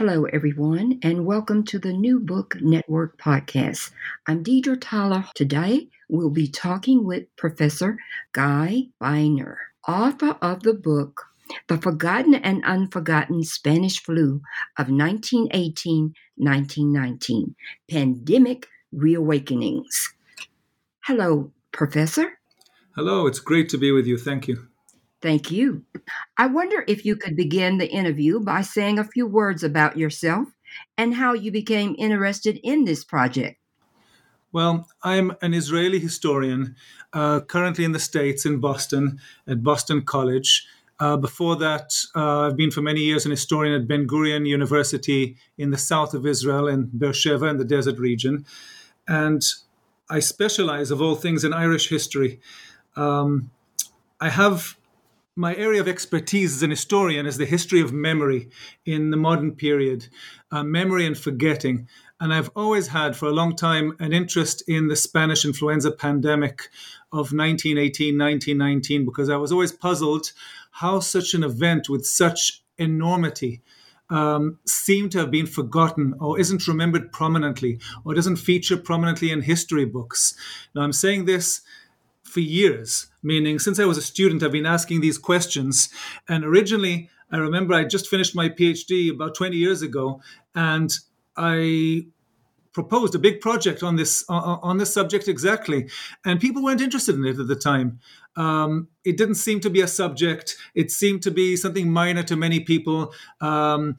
Hello, everyone, and welcome to the New Book Network podcast. I'm Deidre Tyler. Today, we'll be talking with Professor Guy Beiner, author of the book The Forgotten and Unforgotten Spanish Flu of 1918 1919 Pandemic Reawakenings. Hello, Professor. Hello, it's great to be with you. Thank you. Thank you. I wonder if you could begin the interview by saying a few words about yourself and how you became interested in this project. Well, I'm an Israeli historian, uh, currently in the States, in Boston, at Boston College. Uh, before that, uh, I've been for many years an historian at Ben Gurion University in the south of Israel, in Beersheba, in the desert region. And I specialize, of all things, in Irish history. Um, I have my area of expertise as an historian is the history of memory in the modern period, uh, memory and forgetting. And I've always had, for a long time, an interest in the Spanish influenza pandemic of 1918, 1919, because I was always puzzled how such an event with such enormity um, seemed to have been forgotten or isn't remembered prominently or doesn't feature prominently in history books. Now, I'm saying this for years, meaning since I was a student, I've been asking these questions. And originally, I remember I just finished my PhD about 20 years ago, and I proposed a big project on this on this subject exactly, and people weren't interested in it at the time. Um, it didn't seem to be a subject. It seemed to be something minor to many people. Um,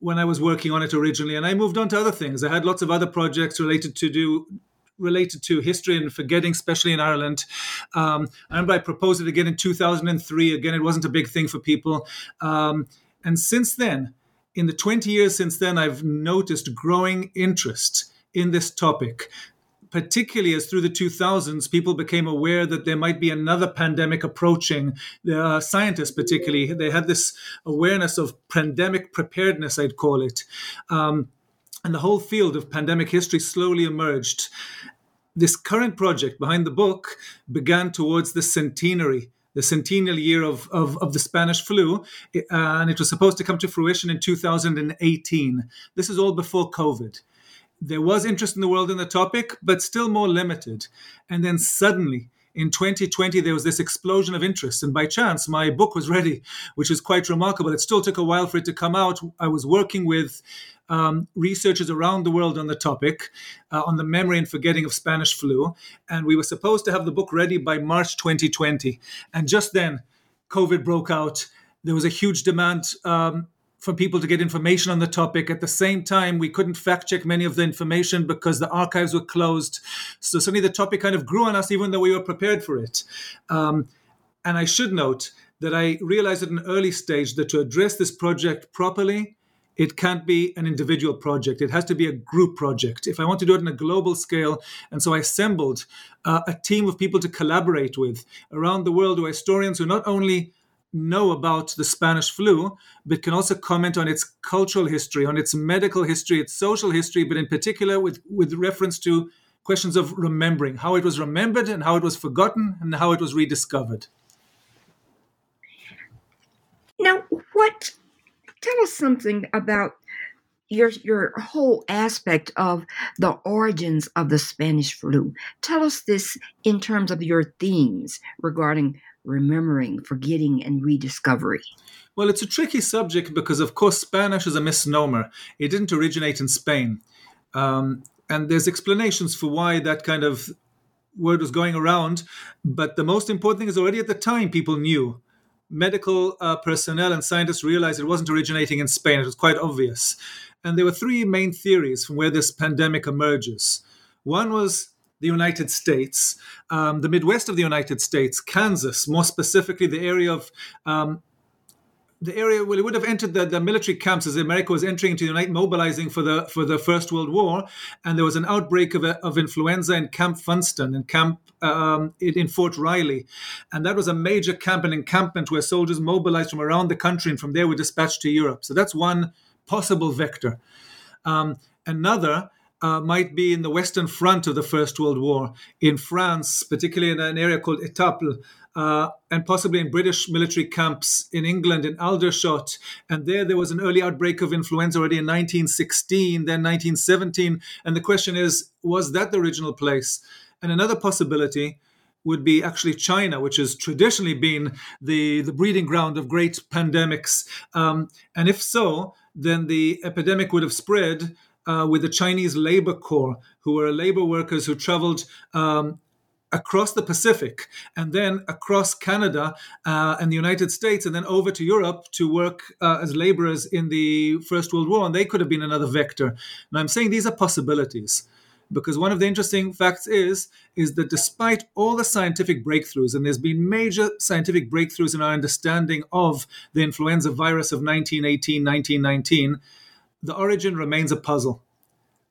when I was working on it originally, and I moved on to other things. I had lots of other projects related to do related to history and forgetting, especially in Ireland. Um, I remember I proposed it again in 2003. Again, it wasn't a big thing for people. Um, and since then, in the 20 years since then, I've noticed growing interest in this topic. Particularly as through the 2000s, people became aware that there might be another pandemic approaching. Uh, scientists, particularly, they had this awareness of pandemic preparedness, I'd call it. Um, and the whole field of pandemic history slowly emerged. This current project behind the book began towards the centenary, the centennial year of, of, of the Spanish flu, uh, and it was supposed to come to fruition in 2018. This is all before COVID. There was interest in the world in the topic, but still more limited. And then suddenly, in 2020, there was this explosion of interest. And by chance, my book was ready, which is quite remarkable. It still took a while for it to come out. I was working with um, researchers around the world on the topic, uh, on the memory and forgetting of Spanish flu. And we were supposed to have the book ready by March 2020. And just then, COVID broke out. There was a huge demand um, for people to get information on the topic. At the same time, we couldn't fact check many of the information because the archives were closed. So suddenly the topic kind of grew on us, even though we were prepared for it. Um, and I should note that I realized at an early stage that to address this project properly, it can't be an individual project. It has to be a group project. If I want to do it on a global scale, and so I assembled uh, a team of people to collaborate with around the world who are historians who not only know about the Spanish flu, but can also comment on its cultural history, on its medical history, its social history, but in particular with, with reference to questions of remembering, how it was remembered and how it was forgotten and how it was rediscovered. Now, what tell us something about your your whole aspect of the origins of the Spanish flu. Tell us this in terms of your themes regarding remembering, forgetting, and rediscovery. Well, it's a tricky subject because, of course, Spanish is a misnomer. It didn't originate in Spain, um, and there's explanations for why that kind of word was going around. But the most important thing is already at the time people knew medical uh, personnel and scientists realized it wasn't originating in Spain. It was quite obvious. And there were three main theories from where this pandemic emerges. One was the United States, um, the Midwest of the United States, Kansas, more specifically the area of um, the area well it would have entered the, the military camps as america was entering into the night mobilizing for the for the first world war and there was an outbreak of, of influenza in camp funston and camp um, in, in fort riley. And that was a major camp and encampment where soldiers mobilized from around the country and from there were dispatched to europe. So that's one possible vector. Um, another uh, might be in the western front of the First World War in France, particularly in an area called Etaples, uh, and possibly in British military camps in England, in Aldershot. And there, there was an early outbreak of influenza already in 1916, then 1917. And the question is, was that the original place? And another possibility would be actually China, which has traditionally been the, the breeding ground of great pandemics. Um, and if so, then the epidemic would have spread uh, with the Chinese Labor Corps, who were labor workers who traveled um, across the Pacific and then across Canada uh, and the United States and then over to Europe to work uh, as laborers in the First World War. And they could have been another vector. And I'm saying these are possibilities because one of the interesting facts is is that despite all the scientific breakthroughs and there's been major scientific breakthroughs in our understanding of the influenza virus of 1918 1919 the origin remains a puzzle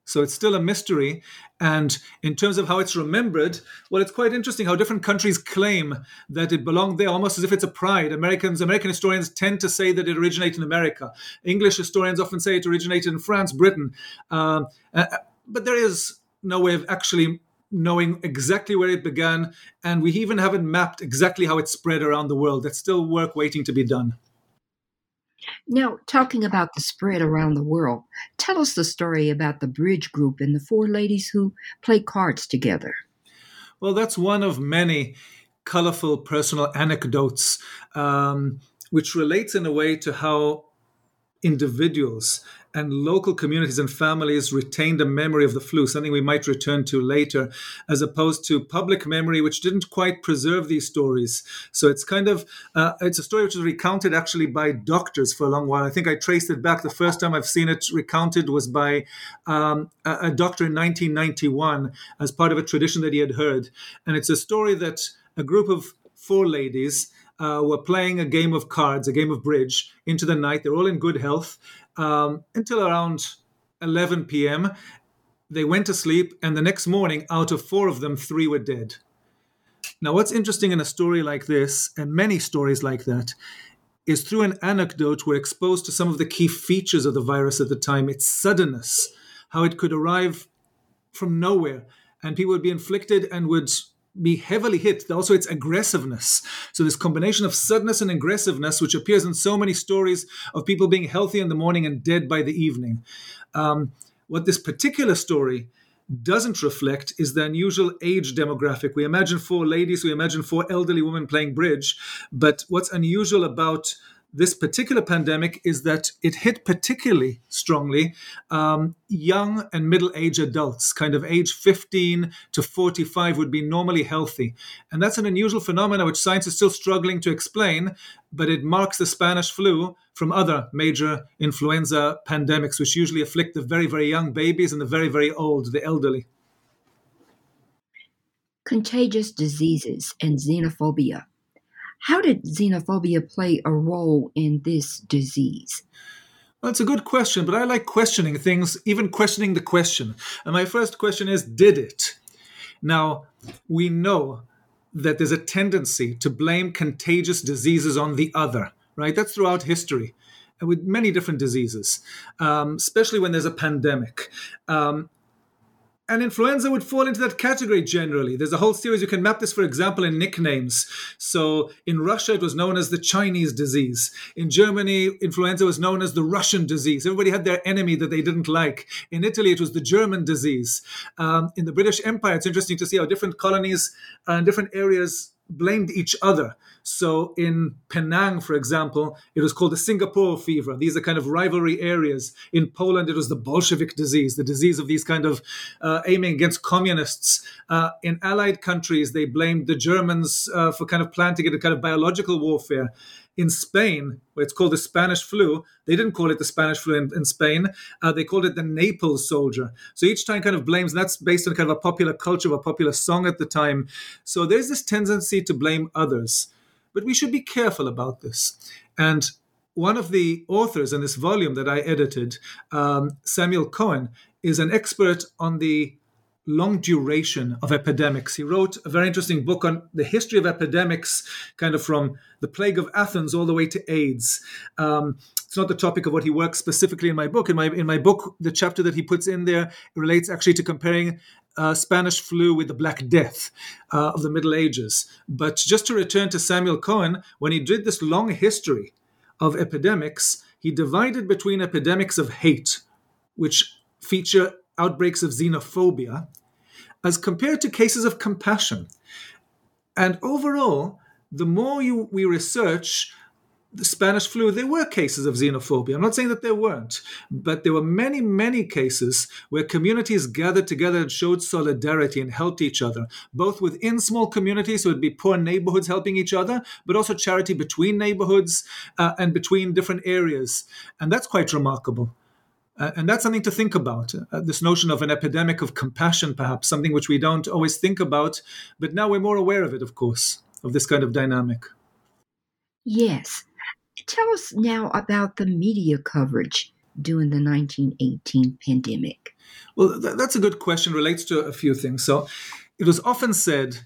so it's still a mystery. And in terms of how it's remembered, well, it's quite interesting how different countries claim that it belonged there, almost as if it's a pride. Americans, American historians tend to say that it originated in America. English historians often say it originated in France, Britain. Um, uh, but there is no way of actually knowing exactly where it began, and we even haven't mapped exactly how it spread around the world. That's still work waiting to be done. Now, talking about the spread around the world, tell us the story about the bridge group and the four ladies who play cards together. Well, that's one of many colorful personal anecdotes, um, which relates in a way to how individuals and local communities and families retained a memory of the flu, something we might return to later, as opposed to public memory, which didn't quite preserve these stories. So it's kind of uh, it's a story which was recounted actually by doctors for a long while. I think I traced it back. The first time I've seen it recounted was by um, a, a doctor in 1991 as part of a tradition that he had heard, and it's a story that a group of four ladies uh, were playing a game of cards, a game of bridge, into the night. They're all in good health um, until around 11 p.m. They went to sleep, and the next morning, out of four of them, three were dead. Now, what's interesting in a story like this, and many stories like that, is through an anecdote, we're exposed to some of the key features of the virus at the time its suddenness, how it could arrive from nowhere, and people would be inflicted and would be heavily hit. Also, its aggressiveness. So, this combination of suddenness and aggressiveness, which appears in so many stories of people being healthy in the morning and dead by the evening. Um, what this particular story doesn't reflect is the unusual age demographic. We imagine four ladies, we imagine four elderly women playing bridge, but what's unusual about this particular pandemic is that it hit particularly strongly um, young and middle aged adults, kind of age 15 to 45 would be normally healthy. And that's an unusual phenomenon which science is still struggling to explain, but it marks the Spanish flu from other major influenza pandemics, which usually afflict the very, very young babies and the very, very old, the elderly. Contagious diseases and xenophobia how did xenophobia play a role in this disease? Well, it's a good question, but I like questioning things, even questioning the question. And my first question is Did it? Now, we know that there's a tendency to blame contagious diseases on the other, right? That's throughout history with many different diseases, um, especially when there's a pandemic. Um, and influenza would fall into that category generally. There's a whole series. You can map this, for example, in nicknames. So in Russia, it was known as the Chinese disease. In Germany, influenza was known as the Russian disease. Everybody had their enemy that they didn't like. In Italy, it was the German disease. Um, in the British Empire, it's interesting to see how different colonies and different areas blamed each other. So in Penang, for example, it was called the Singapore fever. These are kind of rivalry areas. In Poland, it was the Bolshevik disease, the disease of these kind of uh, aiming against communists. Uh, in allied countries, they blamed the Germans uh, for kind of planting it a kind of biological warfare in Spain, where it's called the Spanish flu, they didn't call it the Spanish flu in, in Spain. Uh, they called it the Naples soldier. So each time kind of blames, that's based on kind of a popular culture, a popular song at the time. So there's this tendency to blame others. But we should be careful about this. And one of the authors in this volume that I edited, um, Samuel Cohn, is an expert on the long duration of epidemics. He wrote a very interesting book on the history of epidemics, kind of from the plague of Athens all the way to AIDS. Um, it's not the topic of what he works specifically in my book. In my in my book, the chapter that he puts in there relates actually to comparing uh, Spanish flu with the Black Death uh, of the Middle Ages. But just to return to Samuel Cohn, when he did this long history of epidemics, he divided between epidemics of hate, which feature outbreaks of xenophobia, as compared to cases of compassion. And overall, the more you, we research the Spanish flu, there were cases of xenophobia. I'm not saying that there weren't, but there were many, many cases where communities gathered together and showed solidarity and helped each other, both within small communities, so it'd be poor neighborhoods helping each other, but also charity between neighborhoods uh, and between different areas. And that's quite remarkable. Uh, and that's something to think about. Uh, this notion of an epidemic of compassion, perhaps, something which we don't always think about, but now we're more aware of it, of course, of this kind of dynamic. Yes. Tell us now about the media coverage during the 1918 pandemic. Well, th- that's a good question, relates to a few things. So it was often said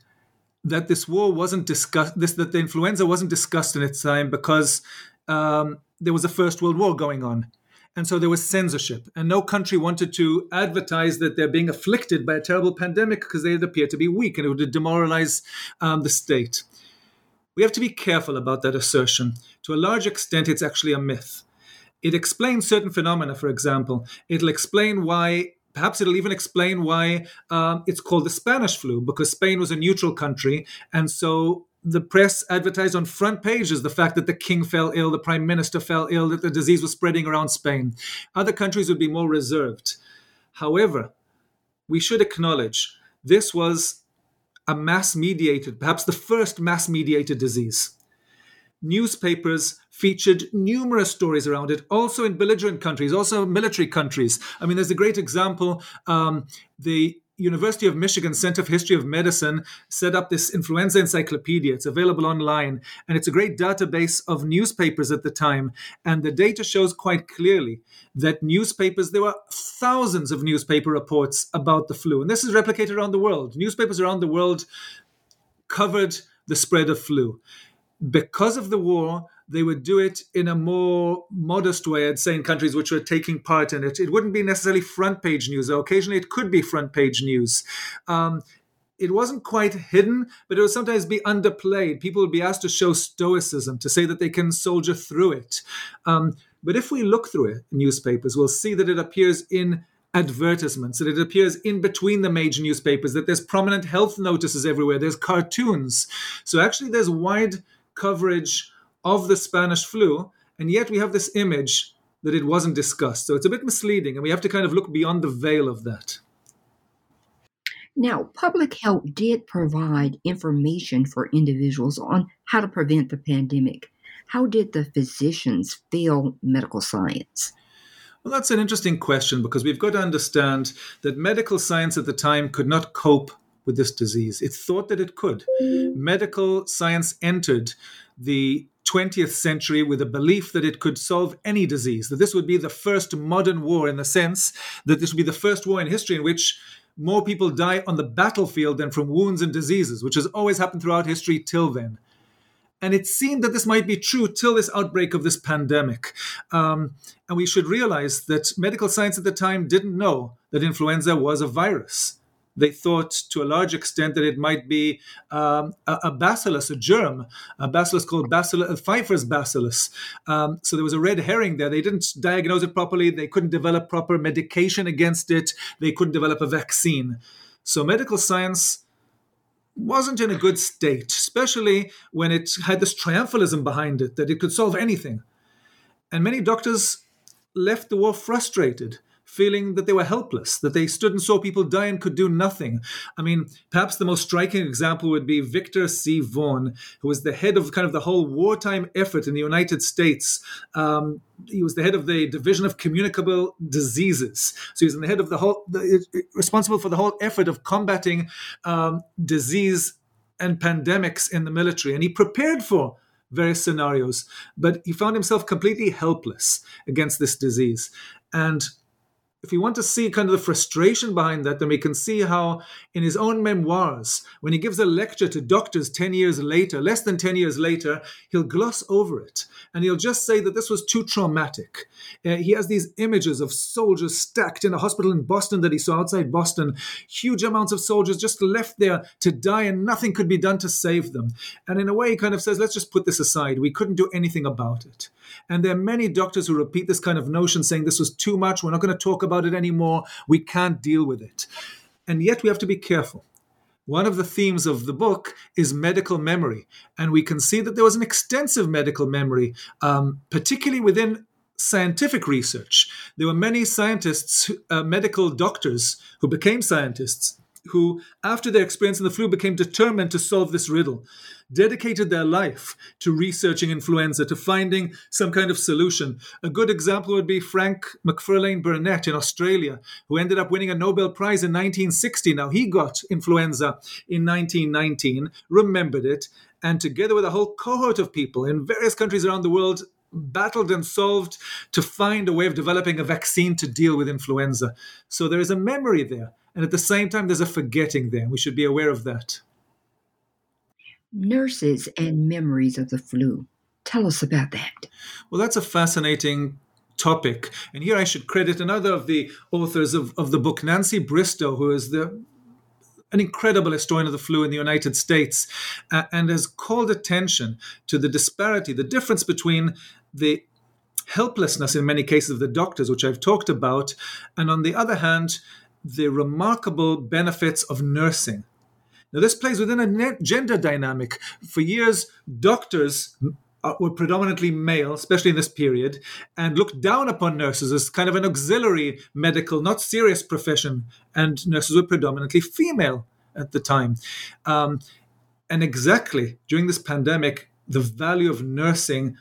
that this war wasn't discussed, this, that the influenza wasn't discussed in its time because um, there was a First World War going on and so there was censorship, and no country wanted to advertise that they're being afflicted by a terrible pandemic because they'd appear to be weak and it would demoralize um, the state. We have to be careful about that assertion. To a large extent, it's actually a myth. It explains certain phenomena, for example. It'll explain why Perhaps it'll even explain why um, it's called the Spanish flu, because Spain was a neutral country. And so the press advertised on front pages the fact that the king fell ill, the prime minister fell ill, that the disease was spreading around Spain. Other countries would be more reserved. However, we should acknowledge this was a mass mediated, perhaps the first mass mediated disease. Newspapers featured numerous stories around it, also in belligerent countries, also military countries. I mean, there's a great example. Um, the University of Michigan Center for History of Medicine set up this influenza encyclopedia. It's available online, and it's a great database of newspapers at the time. And the data shows quite clearly that newspapers, there were thousands of newspaper reports about the flu. And this is replicated around the world. Newspapers around the world covered the spread of flu. Because of the war, they would do it in a more modest way, I'd say, in countries which were taking part in it. It wouldn't be necessarily front page news, though occasionally it could be front page news. Um, it wasn't quite hidden, but it would sometimes be underplayed. People would be asked to show stoicism, to say that they can soldier through it. Um, but if we look through it, newspapers, we'll see that it appears in advertisements, that it appears in between the major newspapers, that there's prominent health notices everywhere, there's cartoons. So actually, there's wide coverage of the Spanish flu, and yet we have this image that it wasn't discussed. So it's a bit misleading, and we have to kind of look beyond the veil of that. Now, public health did provide information for individuals on how to prevent the pandemic. How did the physicians feel medical science? Well, that's an interesting question because we've got to understand that medical science at the time could not cope with this disease. It thought that it could. Hmm. Medical science entered the 20th century with a belief that it could solve any disease, that this would be the first modern war in the sense that this would be the first war in history in which more people die on the battlefield than from wounds and diseases, which has always happened throughout history till then. And it seemed that this might be true till this outbreak of this pandemic. Um, and we should realize that medical science at the time didn't know that influenza was a virus they thought to a large extent that it might be um, a, a, bacillus, a germ, a bacillus called bacillus, Pfeiffer's bacillus. Um, so there was a red herring there. They didn't diagnose it properly. They couldn't develop proper medication against it. They couldn't develop a vaccine. So medical science wasn't in a good state, especially when it had this triumphalism behind it that it could solve anything. And many doctors left the war frustrated feeling that they were helpless, that they stood and saw people die and could do nothing. I mean, perhaps the most striking example would be Victor C. Vaughan, who was the head of kind of the whole wartime effort in the United States. Um, he was the head of the Division of Communicable Diseases. So he was the head of the whole, the, responsible for the whole effort of combating um, disease and pandemics in the military. And he prepared for various scenarios, but he found himself completely helpless against this disease. And if we want to see kind of the frustration behind that, then we can see how, in his own memoirs, when he gives a lecture to doctors 10 years later, less than 10 years later, he'll gloss over it and he'll just say that this was too traumatic. Uh, he has these images of soldiers stacked in a hospital in Boston that he saw outside Boston, huge amounts of soldiers just left there to die and nothing could be done to save them. And in a way, he kind of says, let's just put this aside. We couldn't do anything about it. And there are many doctors who repeat this kind of notion saying this was too much. We're not going to talk about it anymore. We can't deal with it. And yet we have to be careful. One of the themes of the book is medical memory. And we can see that there was an extensive medical memory, um, particularly within scientific research. There were many scientists, uh, medical doctors, who became scientists who, after their experience in the flu, became determined to solve this riddle dedicated their life to researching influenza, to finding some kind of solution. A good example would be Frank Macfarlane Burnet in Australia, who ended up winning a Nobel Prize in 1960. Now, he got influenza in 1919, remembered it, and together with a whole cohort of people in various countries around the world, battled and solved to find a way of developing a vaccine to deal with influenza. So there is a memory there. And at the same time, there's a forgetting there. We should be aware of that nurses and memories of the flu. Tell us about that. Well, that's a fascinating topic. And here I should credit another of the authors of, of the book, Nancy Bristow, who is the an incredible historian of the flu in the United States, uh, and has called attention to the disparity, the difference between the helplessness in many cases of the doctors, which I've talked about, and on the other hand, the remarkable benefits of nursing. Now, this plays within a gender dynamic. For years, doctors uh, were predominantly male, especially in this period, and looked down upon nurses as kind of an auxiliary medical, not serious profession. And nurses were predominantly female at the time. Um, and exactly during this pandemic, the value of nursing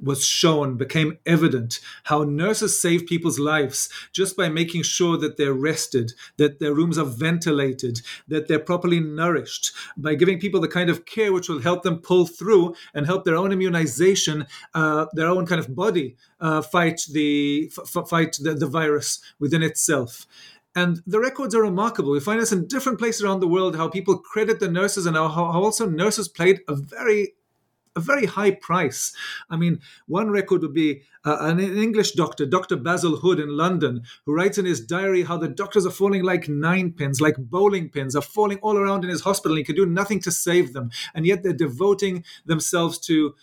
was shown, became evident, how nurses save people's lives just by making sure that they're rested, that their rooms are ventilated, that they're properly nourished, by giving people the kind of care which will help them pull through and help their own immunization, uh, their own kind of body uh, fight the f- fight the, the virus within itself. And the records are remarkable. We find this in different places around the world how people credit the nurses and how, how also nurses played a very a very high price. I mean, one record would be uh, an English doctor, Dr. Basil Hood in London, who writes in his diary how the doctors are falling like nine pins, like bowling pins, are falling all around in his hospital. And he can do nothing to save them. And yet they're devoting themselves to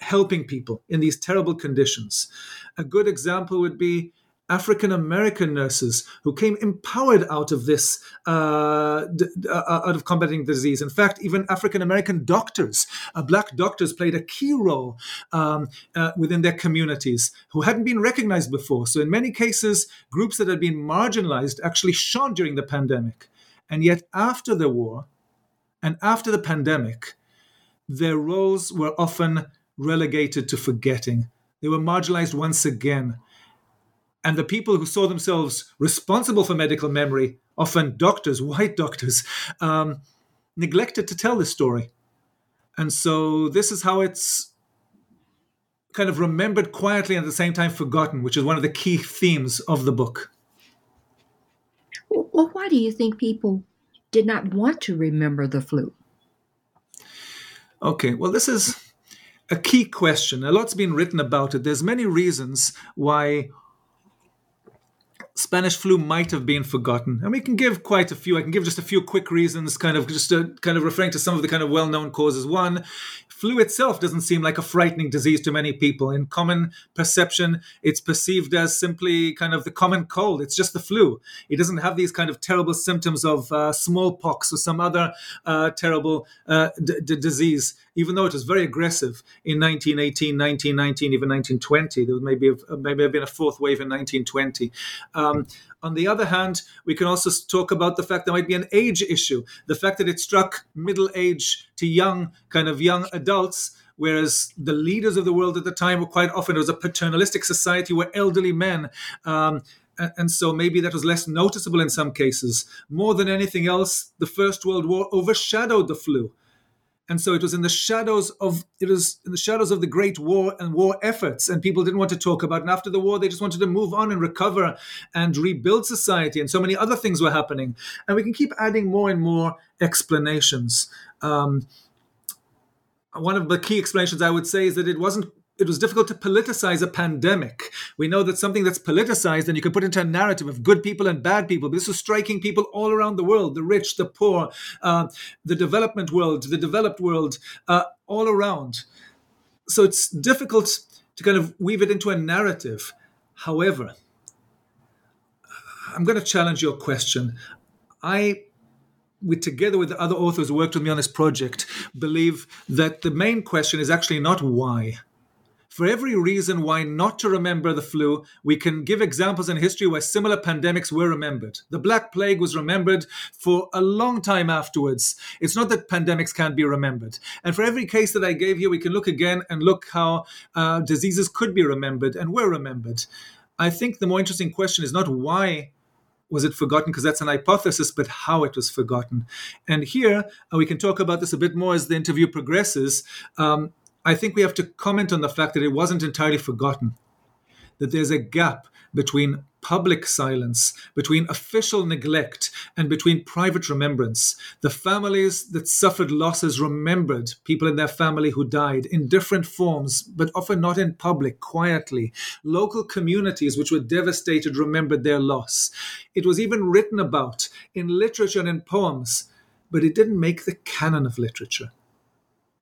helping people in these terrible conditions. A good example would be African American nurses who came empowered out of this, uh, d- uh, out of combating disease. In fact, even African American doctors, uh, black doctors, played a key role um, uh, within their communities who hadn't been recognized before. So, in many cases, groups that had been marginalized actually shone during the pandemic. And yet, after the war and after the pandemic, their roles were often relegated to forgetting. They were marginalized once again and the people who saw themselves responsible for medical memory, often doctors, white doctors, um, neglected to tell this story. And so this is how it's kind of remembered quietly and at the same time forgotten, which is one of the key themes of the book. Well, why do you think people did not want to remember the flu? Okay, well, this is a key question. A lot's been written about it. There's many reasons why Spanish flu might have been forgotten. And we can give quite a few. I can give just a few quick reasons, kind of just to, kind of referring to some of the kind of well-known causes. One, flu itself doesn't seem like a frightening disease to many people. In common perception, it's perceived as simply kind of the common cold. It's just the flu. It doesn't have these kind of terrible symptoms of uh, smallpox or some other uh, terrible uh, d- d- disease even though it was very aggressive in 1918, 1919, even 1920. There may, be a, maybe have been a fourth wave in 1920. Um, on the other hand, we can also talk about the fact there might be an age issue, the fact that it struck middle age to young, kind of young adults whereas the leaders of the world at the time were quite often it was a paternalistic society where elderly men um, and so maybe that was less noticeable in some cases more than anything else the first world war overshadowed the flu and so it was in the shadows of it was in the shadows of the great war and war efforts and people didn't want to talk about It. and after the war they just wanted to move on and recover and rebuild society and so many other things were happening and we can keep adding more and more explanations um, one of the key explanations i would say is that it wasn't it was difficult to politicize a pandemic. We know that something that's politicized and you can put into a narrative of good people and bad people. This is striking people all around the world the rich, the poor, uh, the development world, the developed world, uh, all around. So it's difficult to kind of weave it into a narrative. However, I'm going to challenge your question. I we together with the other authors who worked with me on this project believe that the main question is actually not why for every reason why not to remember the flu, we can give examples in history where similar pandemics were remembered. The Black Plague was remembered for a long time afterwards. It's not that pandemics can't be remembered. And for every case that I gave you, we can look again and look how uh, diseases could be remembered and were remembered. I think the more interesting question is not why was it forgotten because that's an hypothesis but how it was forgotten and here uh, we can talk about this a bit more as the interview progresses um, I think we have to comment on the fact that it wasn't entirely forgotten, that there's a gap between public silence, between official neglect, and between private remembrance. The families that suffered losses remembered people in their family who died in different forms, but often not in public, quietly. Local communities which were devastated remembered their loss. It was even written about in literature and in poems, but it didn't make the canon of literature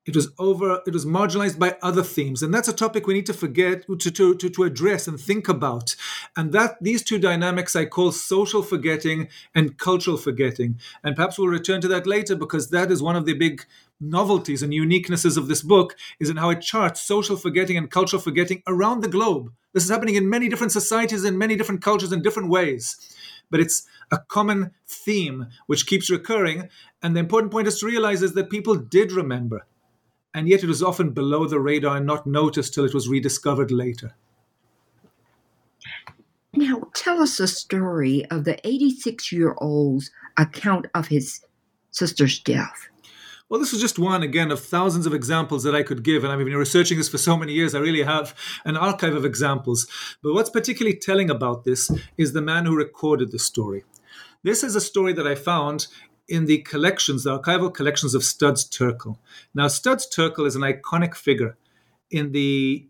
it was over it was marginalized by other themes. And that's a topic we need to forget to, to, to, to, address and think about. And that these two dynamics i call social forgetting and cultural forgetting. And perhaps we'll return to that later because that is one of the big novelties and uniquenesses of this book is in how it charts social forgetting and cultural forgetting around the globe. This is happening in many different societies in many different cultures in different ways. But it's a common theme which keeps recurring. And the important point is to realize is that people did remember and yet it was often below the radar and not noticed till it was rediscovered later. Now, tell us the story of the 86 year old's account of his sister's death. Well, this is just one, again, of thousands of examples that I could give. And I've been researching this for so many years, I really have an archive of examples. But what's particularly telling about this is the man who recorded the story. This is a story that I found in the collections, the archival collections of Studs Terkel. Now, Studs Terkel is an iconic figure in the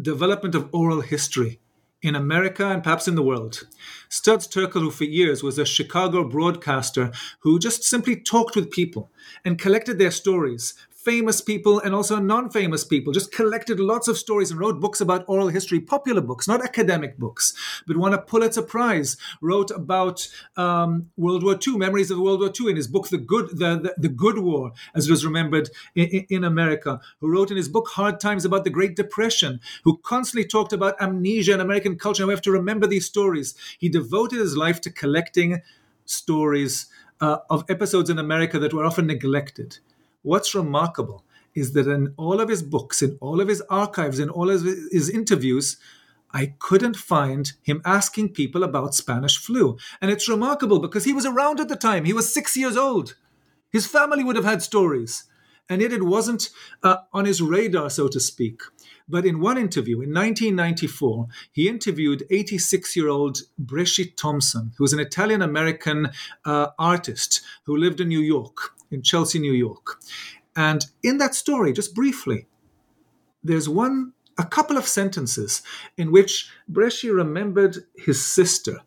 development of oral history in America and perhaps in the world. Studs Terkel, who for years was a Chicago broadcaster who just simply talked with people and collected their stories, famous people and also non famous people, just collected lots of stories and wrote books about oral history, popular books, not academic books, but won a Pulitzer Prize, wrote about um, World War II, memories of World War II in his book, The Good, the, the, the Good War, as it was remembered in, in America, who wrote in his book Hard Times about the Great Depression, who constantly talked about amnesia and American culture. And we have to remember these stories. He devoted his life to collecting stories uh, of episodes in America that were often neglected. What's remarkable is that in all of his books, in all of his archives, in all of his interviews, I couldn't find him asking people about Spanish flu. And it's remarkable because he was around at the time. He was six years old. His family would have had stories. And yet it wasn't uh, on his radar, so to speak. But in one interview in 1994, he interviewed 86 year old Bresci Thompson, who was an Italian American uh, artist who lived in New York in Chelsea, New York. And in that story, just briefly, there's one, a couple of sentences in which Bresci remembered his sister,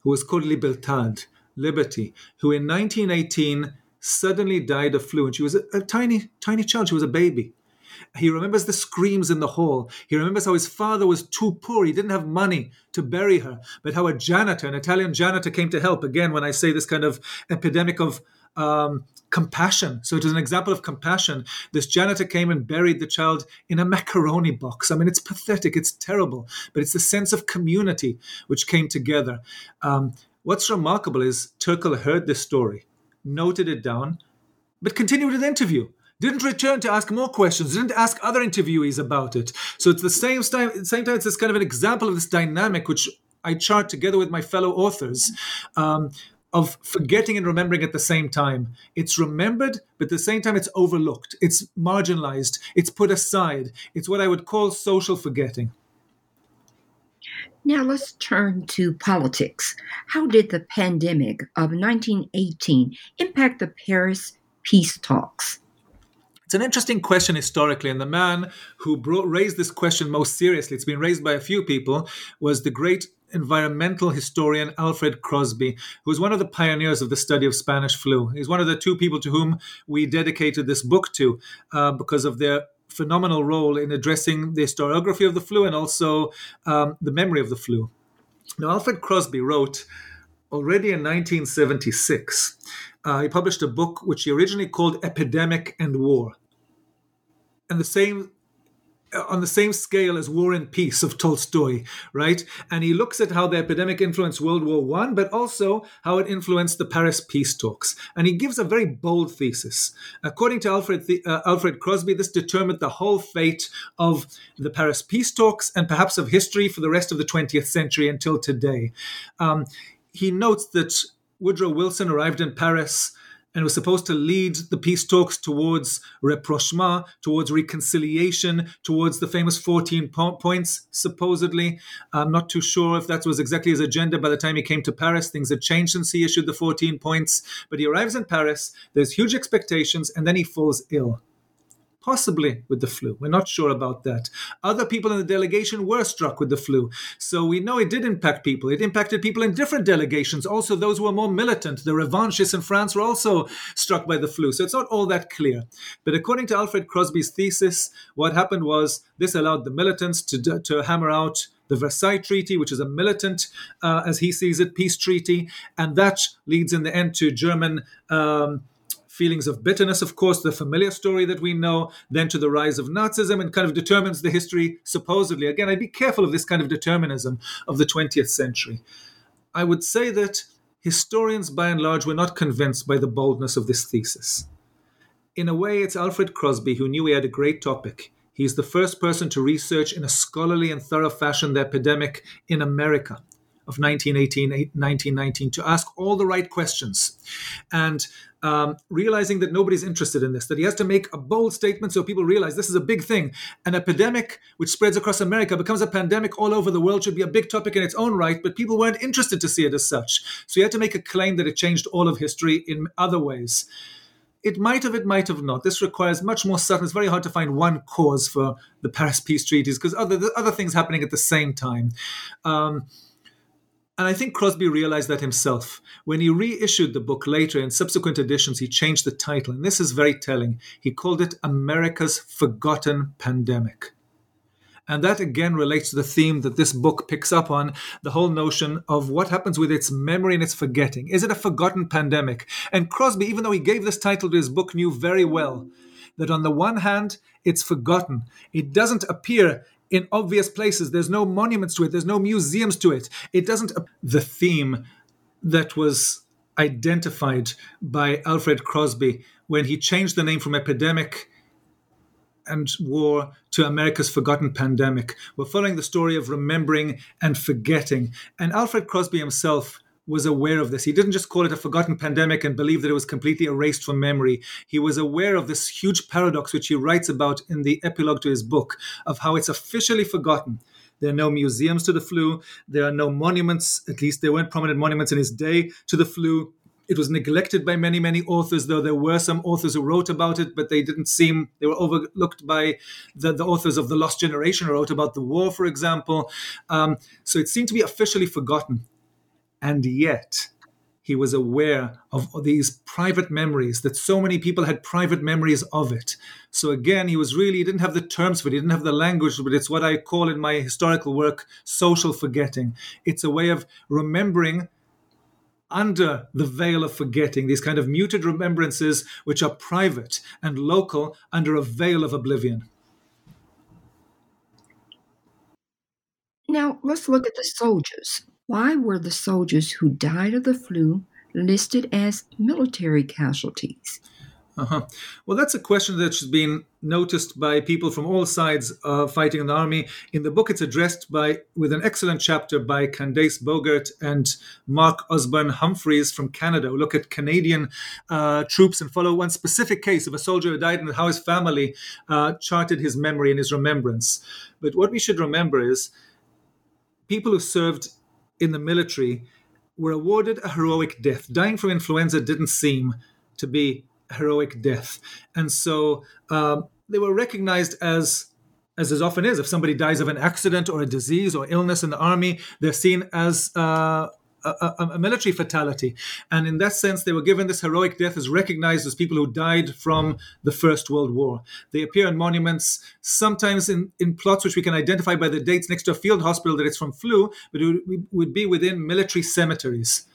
who was called Libertad, Liberty, who in 1918 suddenly died of flu. And she was a, a tiny, tiny child. She was a baby. He remembers the screams in the hall. He remembers how his father was too poor. He didn't have money to bury her, but how a janitor, an Italian janitor, came to help. Again, when I say this kind of epidemic of um, compassion. So it was an example of compassion. This janitor came and buried the child in a macaroni box. I mean, it's pathetic, it's terrible, but it's the sense of community which came together. Um, what's remarkable is Terkel heard this story, noted it down, but continued the interview. Didn't return to ask more questions. Didn't ask other interviewees about it. So it's the same time. Same time, it's this kind of an example of this dynamic which I chart together with my fellow authors. Um, of forgetting and remembering at the same time. It's remembered, but at the same time, it's overlooked, it's marginalized, it's put aside. It's what I would call social forgetting. Now let's turn to politics. How did the pandemic of 1918 impact the Paris peace talks? It's an interesting question historically, and the man who brought, raised this question most seriously, it's been raised by a few people, was the great environmental historian Alfred Crosby, who's one of the pioneers of the study of Spanish flu. He's one of the two people to whom we dedicated this book to uh, because of their phenomenal role in addressing the historiography of the flu and also um, the memory of the flu. Now, Alfred Crosby wrote already in 1976, uh, he published a book which he originally called Epidemic and War. And the same on the same scale as War and Peace of Tolstoy, right? And he looks at how the epidemic influenced World War One, but also how it influenced the Paris peace talks. And he gives a very bold thesis. According to Alfred uh, Alfred Crosby, this determined the whole fate of the Paris peace talks and perhaps of history for the rest of the 20th century until today. Um, he notes that Woodrow Wilson arrived in Paris and was supposed to lead the peace talks towards rapprochement, towards reconciliation, towards the famous 14 po- points, supposedly. I'm not too sure if that was exactly his agenda by the time he came to Paris. Things had changed since he issued the 14 points. But he arrives in Paris, there's huge expectations, and then he falls ill possibly with the flu. We're not sure about that. Other people in the delegation were struck with the flu. So we know it did impact people. It impacted people in different delegations. Also, those who were more militant, the revanchists in France, were also struck by the flu. So it's not all that clear. But according to Alfred Crosby's thesis, what happened was this allowed the militants to, to hammer out the Versailles Treaty, which is a militant, uh, as he sees it, peace treaty. And that leads in the end to German. Um, feelings of bitterness, of course, the familiar story that we know, then to the rise of Nazism, and kind of determines the history, supposedly. Again, I'd be careful of this kind of determinism of the 20th century. I would say that historians, by and large, were not convinced by the boldness of this thesis. In a way, it's Alfred Crosby who knew he had a great topic. He's the first person to research in a scholarly and thorough fashion the epidemic in America of 1918, 1919, to ask all the right questions. And um, realizing that nobody's interested in this, that he has to make a bold statement so people realize this is a big thing. An epidemic which spreads across America becomes a pandemic all over the world, should be a big topic in its own right, but people weren't interested to see it as such. So he had to make a claim that it changed all of history in other ways. It might have, it might have not. This requires much more subtle. It's very hard to find one cause for the Paris peace treaties because other other things happening at the same time. Um, and I think Crosby realized that himself. When he reissued the book later in subsequent editions, he changed the title. And this is very telling. He called it America's Forgotten Pandemic. And that again relates to the theme that this book picks up on the whole notion of what happens with its memory and its forgetting. Is it a forgotten pandemic? And Crosby, even though he gave this title to his book, knew very well that on the one hand, it's forgotten. It doesn't appear in obvious places. There's no monuments to it, there's no museums to it. It doesn't. The theme that was identified by Alfred Crosby when he changed the name from epidemic and war to America's forgotten pandemic. We're following the story of remembering and forgetting. And Alfred Crosby himself was aware of this. He didn't just call it a forgotten pandemic and believe that it was completely erased from memory. He was aware of this huge paradox, which he writes about in the epilogue to his book, of how it's officially forgotten. There are no museums to the flu. There are no monuments, at least there weren't prominent monuments in his day to the flu. It was neglected by many, many authors, though there were some authors who wrote about it, but they didn't seem, they were overlooked by the, the authors of The Lost Generation, who wrote about the war, for example. Um, so it seemed to be officially forgotten. And yet, he was aware of these private memories, that so many people had private memories of it. So again, he was really, he didn't have the terms for it, he didn't have the language, but it's what I call in my historical work social forgetting. It's a way of remembering under the veil of forgetting, these kind of muted remembrances which are private and local under a veil of oblivion. Now, let's look at the soldiers. Why were the soldiers who died of the flu listed as military casualties? Uh-huh. Well, that's a question that's been noticed by people from all sides uh, fighting in the army. In the book, it's addressed by with an excellent chapter by Candace Bogaert and Mark Osborne Humphries from Canada, who look at Canadian uh, troops and follow one specific case of a soldier who died and how his family uh, charted his memory and his remembrance. But what we should remember is people who served in the military were awarded a heroic death. Dying from influenza didn't seem to be heroic death. And so um, they were recognized as as as often is, if somebody dies of an accident or a disease or illness in the army, they're seen as uh, a, a, military fatality. And in that sense, they were given this heroic death as recognized as people who died from the First World War. They appear in monuments, sometimes in, in plots which we can identify by the dates next to a field hospital that it's from flu, but it would, would be within military cemeteries.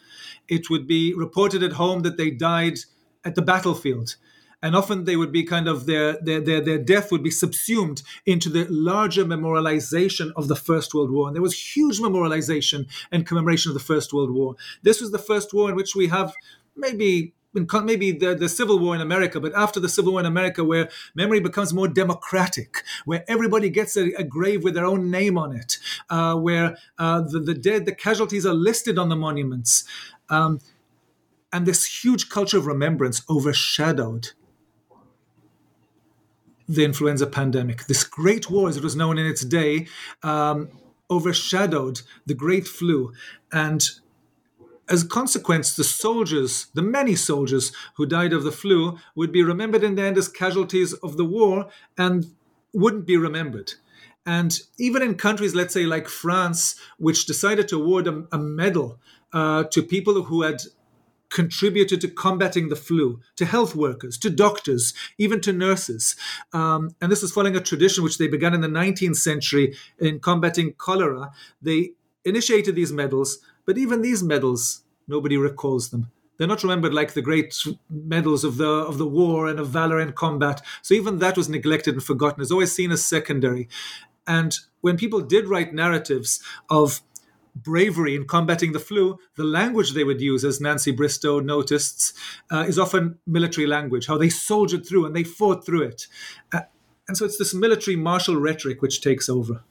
It would be reported at home that they died at the battlefield and often they would be kind of their, their their their death would be subsumed into the larger memorialization of the First World War. And there was huge memorialization and commemoration of the First World War. This was the first war in which we have maybe maybe the, the Civil War in America, but after the Civil War in America, where memory becomes more democratic, where everybody gets a, a grave with their own name on it, uh, where uh, the, the dead, the casualties are listed on the monuments. Um, and this huge culture of remembrance overshadowed the influenza pandemic. This great war, as it was known in its day, um, overshadowed the great flu. And as a consequence, the soldiers, the many soldiers who died of the flu, would be remembered in the end as casualties of the war and wouldn't be remembered. And even in countries, let's say like France, which decided to award a, a medal uh, to people who had contributed to combating the flu, to health workers, to doctors, even to nurses. Um, and this is following a tradition which they began in the 19th century in combating cholera. They initiated these medals, but even these medals, nobody recalls them. They're not remembered like the great medals of the of the war and of valor and combat. So even that was neglected and forgotten. It's always seen as secondary. And when people did write narratives of bravery in combating the flu, the language they would use, as Nancy Bristow noticed, uh, is often military language, how they soldiered through and they fought through it. Uh, and so it's this military martial rhetoric which takes over.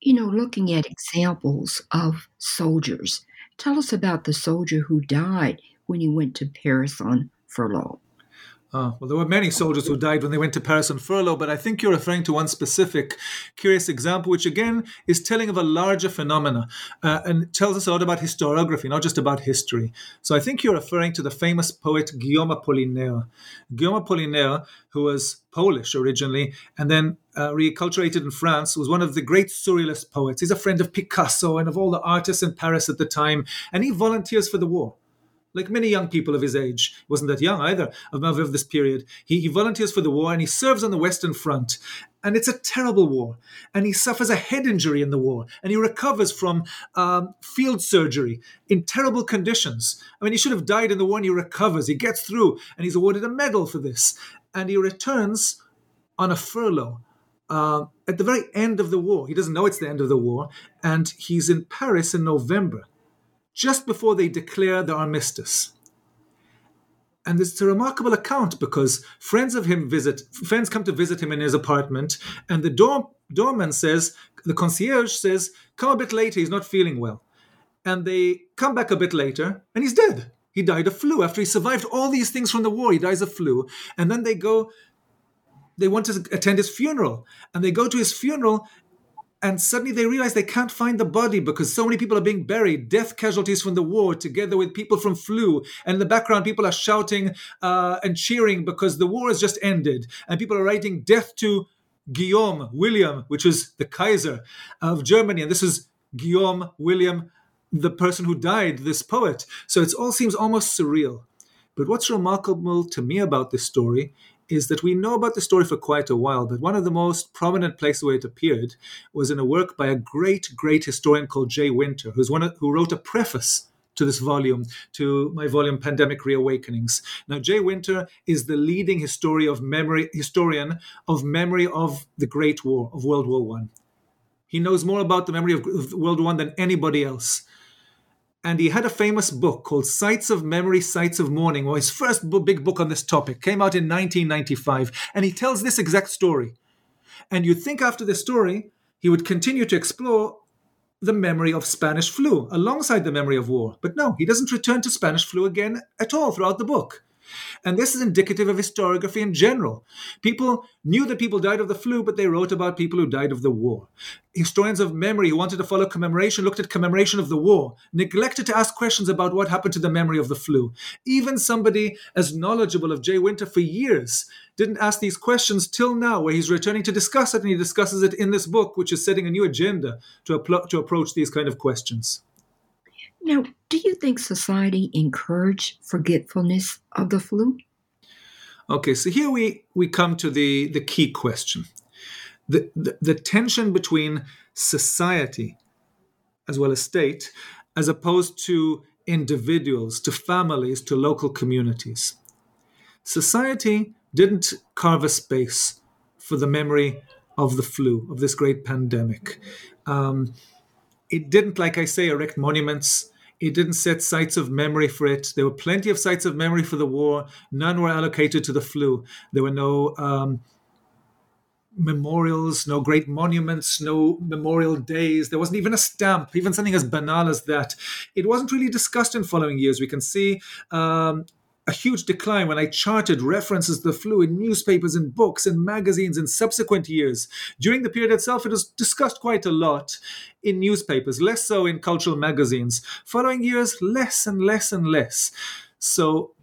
You know, looking at examples of soldiers, tell us about the soldier who died when he went to Paris on furlough. Uh, well, there were many soldiers who died when they went to Paris on furlough, but I think you're referring to one specific curious example, which again is telling of a larger phenomena uh, and tells us a lot about historiography, not just about history. So I think you're referring to the famous poet Guillaume Apollinaire. Guillaume Apollinaire, who was Polish originally and then uh, reculturated in France, was one of the great surrealist poets. He's a friend of Picasso and of all the artists in Paris at the time, and he volunteers for the war like many young people of his age, he wasn't that young either, of, of this period. He, he volunteers for the war and he serves on the Western Front. And it's a terrible war. And he suffers a head injury in the war. And he recovers from um, field surgery in terrible conditions. I mean, he should have died in the war and he recovers. He gets through and he's awarded a medal for this. And he returns on a furlough. Uh, at the very end of the war, he doesn't know it's the end of the war, and he's in Paris in November just before they declare the armistice. And it's a remarkable account because friends of him visit, friends come to visit him in his apartment, and the door, doorman says, the concierge says, come a bit later, he's not feeling well. And they come back a bit later, and he's dead. He died of flu after he survived all these things from the war. He dies of flu. And then they go, they want to attend his funeral. And they go to his funeral, and suddenly they realize they can't find the body because so many people are being buried, death casualties from the war, together with people from flu. And in the background, people are shouting uh, and cheering because the war has just ended. And people are writing death to Guillaume, William, which was the Kaiser of Germany. And this is Guillaume, William, the person who died, this poet. So it all seems almost surreal. But what's remarkable to me about this story is that we know about the story for quite a while, but one of the most prominent places where it appeared was in a work by a great, great historian called Jay Winter, who's one of, who wrote a preface to this volume, to my volume Pandemic Reawakenings. Now, Jay Winter is the leading historian of memory, historian of memory of the Great War, of World War One. He knows more about the memory of World War One than anybody else. And he had a famous book called Sites of Memory, Sites of Mourning, or his first big book on this topic, came out in 1995, and he tells this exact story. And you'd think after this story, he would continue to explore the memory of Spanish flu alongside the memory of war. But no, he doesn't return to Spanish flu again at all throughout the book. And this is indicative of historiography in general. People knew that people died of the flu, but they wrote about people who died of the war. Historians of memory who wanted to follow commemoration looked at commemoration of the war, neglected to ask questions about what happened to the memory of the flu. Even somebody as knowledgeable of Jay Winter for years didn't ask these questions till now, where he's returning to discuss it, and he discusses it in this book, which is setting a new agenda to, to approach these kind of questions. Now, do you think society encouraged forgetfulness of the flu? Okay, so here we, we come to the, the key question. The, the, the tension between society as well as state, as opposed to individuals, to families, to local communities. Society didn't carve a space for the memory of the flu, of this great pandemic. Um, it didn't, like I say, erect monuments. It didn't set sites of memory for it. There were plenty of sites of memory for the war. None were allocated to the flu. There were no um, memorials, no great monuments, no memorial days. There wasn't even a stamp, even something as banal as that. It wasn't really discussed in following years. We can see um, a huge decline when I charted references to the flu in newspapers and books and magazines in subsequent years. During the period itself, it was discussed quite a lot in newspapers, less so in cultural magazines. Following years, less and less and less. So,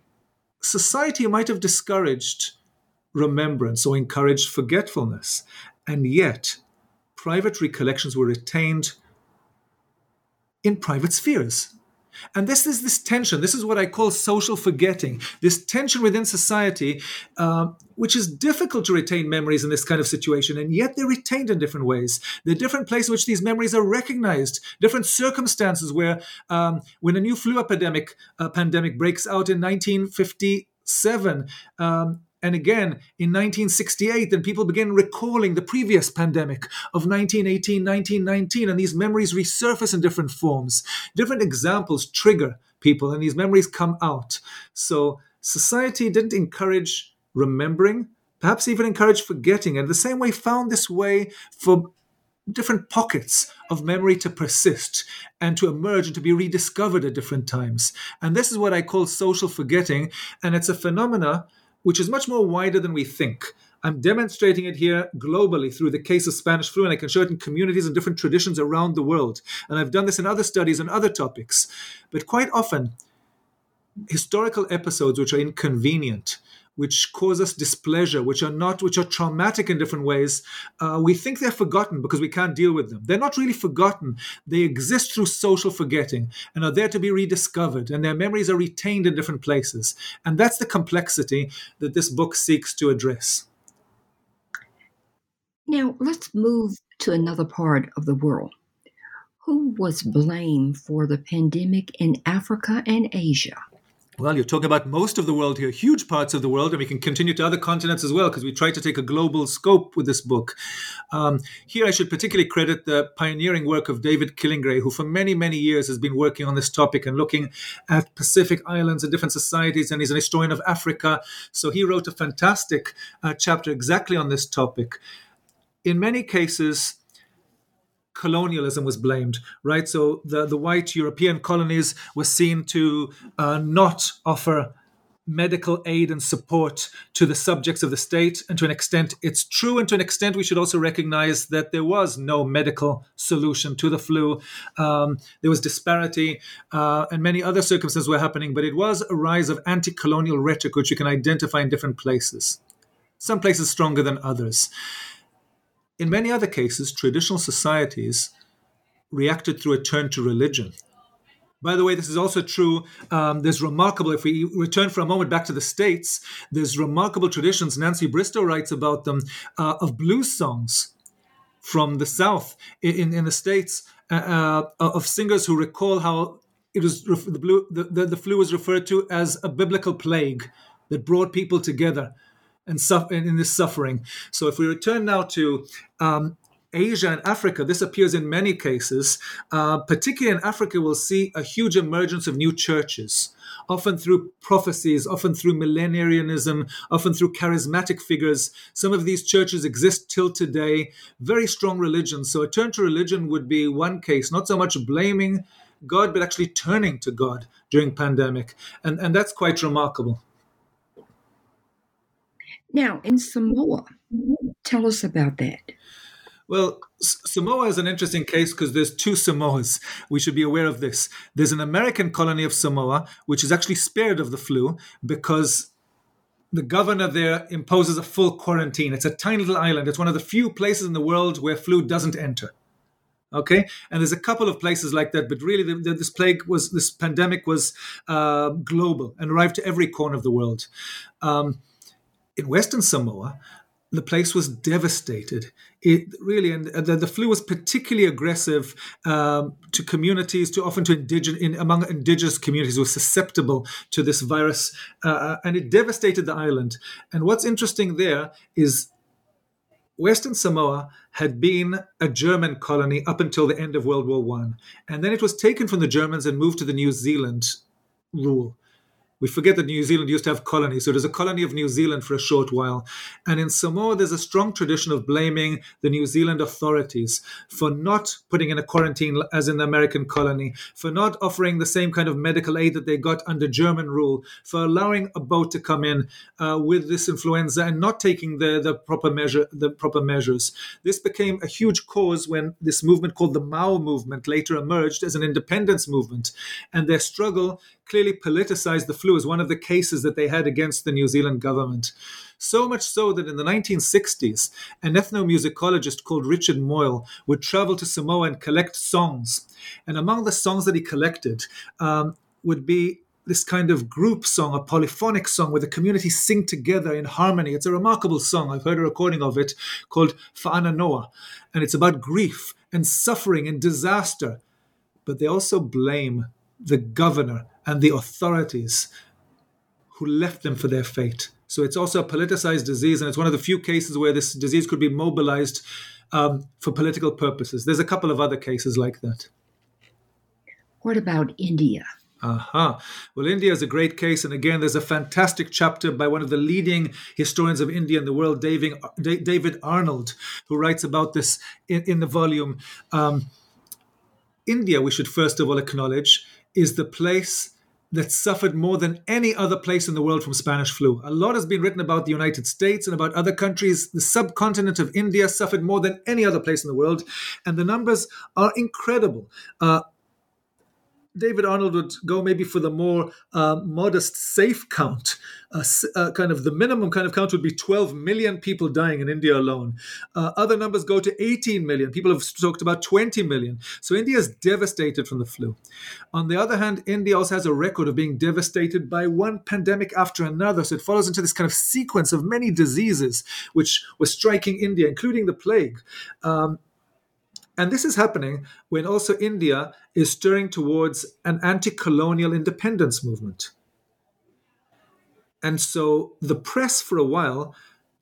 society might have discouraged remembrance or encouraged forgetfulness, and yet, private recollections were retained in private spheres. And this is this tension. This is what I call social forgetting. This tension within society, uh, which is difficult to retain memories in this kind of situation, and yet they're retained in different ways. Are different places in which these memories are recognized, different circumstances where, um, when a new flu epidemic uh, pandemic breaks out in 1957, um, and again in 1968 then people begin recalling the previous pandemic of 1918 1919 and these memories resurface in different forms different examples trigger people and these memories come out so society didn't encourage remembering perhaps even encourage forgetting and the same way found this way for different pockets of memory to persist and to emerge and to be rediscovered at different times. And this is what I call social forgetting. And it's a phenomena which is much more wider than we think. I'm demonstrating it here globally through the case of Spanish flu, and I can show it in communities and different traditions around the world. And I've done this in other studies and other topics. But quite often, historical episodes which are inconvenient, which cause us displeasure, which are not, which are traumatic in different ways, uh, we think they're forgotten because we can't deal with them. They're not really forgotten. They exist through social forgetting and are there to be rediscovered, and their memories are retained in different places. And that's the complexity that this book seeks to address. Now, let's move to another part of the world. Who was blamed for the pandemic in Africa and Asia? Well, you're talking about most of the world here, huge parts of the world, and we can continue to other continents as well because we try to take a global scope with this book. Um, here, I should particularly credit the pioneering work of David Killingray, who for many, many years has been working on this topic and looking at Pacific islands and different societies, and he's an historian of Africa. So he wrote a fantastic uh, chapter exactly on this topic. In many cases, colonialism was blamed, right? So the, the white European colonies were seen to uh, not offer medical aid and support to the subjects of the state. And to an extent, it's true. And to an extent, we should also recognize that there was no medical solution to the flu. Um, there was disparity, uh, and many other circumstances were happening, but it was a rise of anti colonial rhetoric, which you can identify in different places. Some places stronger than others. In many other cases, traditional societies reacted through a turn to religion. By the way, this is also true. Um, there's remarkable, if we return for a moment back to the States, there's remarkable traditions. Nancy Bristow writes about them uh, of blues songs from the South in, in the States uh, uh, of singers who recall how it was the, blue, the, the, the flu was referred to as a biblical plague that brought people together and, suffer, in this suffering. So if we return now to um, Asia and Africa, this appears in many cases. Uh, particularly in Africa, we'll see a huge emergence of new churches, often through prophecies, often through millenarianism, often through charismatic figures. Some of these churches exist till today, very strong religions. So a turn to religion would be one case, not so much blaming God, but actually turning to God during pandemic. And, and that's quite remarkable. Now, in Samoa, tell us about that. Well, Samoa is an interesting case because there's two Samoas. We should be aware of this. There's an American colony of Samoa, which is actually spared of the flu because the governor there imposes a full quarantine. It's a tiny little island. It's one of the few places in the world where flu doesn't enter. Okay, and there's a couple of places like that, but really, the, the, this plague was, this pandemic was uh, global and arrived to every corner of the world. Um, in Western Samoa, the place was devastated. It really, and the, the flu was particularly aggressive um, to communities, to often to indigenous, in, among indigenous communities who were susceptible to this virus, uh, uh, and it devastated the island. And what's interesting there is Western Samoa had been a German colony up until the end of World War One, and then it was taken from the Germans and moved to the New Zealand rule we forget that New Zealand used to have colonies. So there's a colony of New Zealand for a short while. And in Samoa, there's a strong tradition of blaming the New Zealand authorities for not putting in a quarantine as in the American colony, for not offering the same kind of medical aid that they got under German rule, for allowing a boat to come in uh, with this influenza and not taking the, the proper measure the proper measures. This became a huge cause when this movement called the Mau movement later emerged as an independence movement. And their struggle clearly politicized the flu as one of the cases that they had against the New Zealand government. So much so that in the 1960s, an ethnomusicologist called Richard Moyle would travel to Samoa and collect songs. And among the songs that he collected um, would be this kind of group song, a polyphonic song where the community sing together in harmony. It's a remarkable song. I've heard a recording of it called Fa'ana Noa, and it's about grief and suffering and disaster. But they also blame the governor and the authorities who left them for their fate. So it's also a politicized disease, and it's one of the few cases where this disease could be mobilized um, for political purposes. There's a couple of other cases like that. What about India? Aha. Uh-huh. Well, India is a great case. And again, there's a fantastic chapter by one of the leading historians of India in the world, David Arnold, who writes about this in, in the volume. Um, India, we should first of all acknowledge, is the place that suffered more than any other place in the world from Spanish flu. A lot has been written about the United States and about other countries. The subcontinent of India suffered more than any other place in the world, and the numbers are incredible. Uh, David Arnold would go maybe for the more uh, modest safe count. Uh, uh, kind of the minimum kind of count would be 12 million people dying in India alone. Uh, other numbers go to 18 million. People have talked about 20 million. So India is devastated from the flu. On the other hand, India also has a record of being devastated by one pandemic after another. So it follows into this kind of sequence of many diseases which were striking India, including the plague. Um, and this is happening when also India is stirring towards an anti colonial independence movement. And so the press, for a while,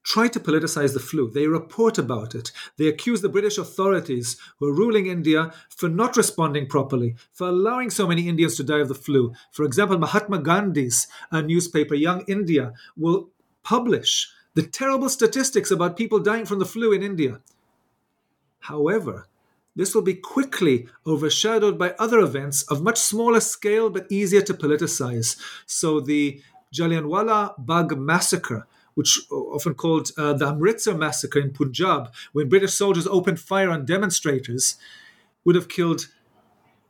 try to politicize the flu. They report about it. They accuse the British authorities who are ruling India for not responding properly, for allowing so many Indians to die of the flu. For example, Mahatma Gandhi's newspaper, Young India, will publish the terrible statistics about people dying from the flu in India. However, this will be quickly overshadowed by other events of much smaller scale but easier to politicize. So the Jallianwala Bagh massacre, which often called uh, the Amritsar massacre in Punjab, when British soldiers opened fire on demonstrators, would have killed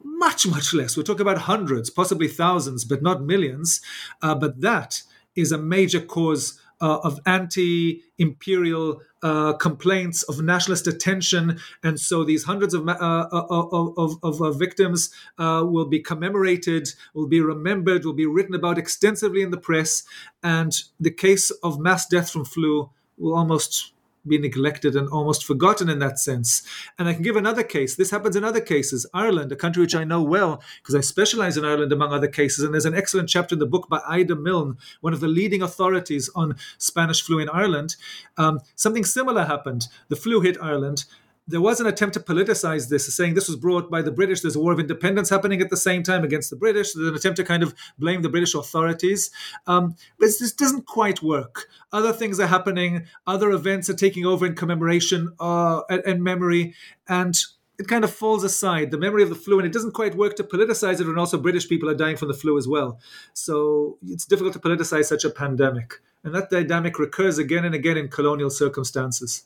much, much less. We're talking about hundreds, possibly thousands, but not millions. Uh, but that is a major cause uh, of anti imperial uh, complaints, of nationalist attention. And so these hundreds of, uh, uh, uh of, of, of victims will be commemorated, will be remembered, will be written about extensively in the press. And the case of mass death from flu will almost be neglected and almost forgotten in that sense. And I can give another case. This happens in other cases. Ireland, a country which I know well because I specialize in Ireland among other cases. And there's an excellent chapter in the book by Ida Milne, one of the leading authorities on Spanish flu in Ireland. Um, something similar happened. The flu hit Ireland. There was an attempt to politicize this, saying this was brought by the British. There's a war of independence happening at the same time against the British. There's an attempt to kind of blame the British authorities. Um, but this doesn't quite work. Other things are happening. Other events are taking over in commemoration uh, and, and memory. And it kind of falls aside the memory of the flu and it doesn't quite work to politicize it when also british people are dying from the flu as well so it's difficult to politicize such a pandemic and that dynamic recurs again and again in colonial circumstances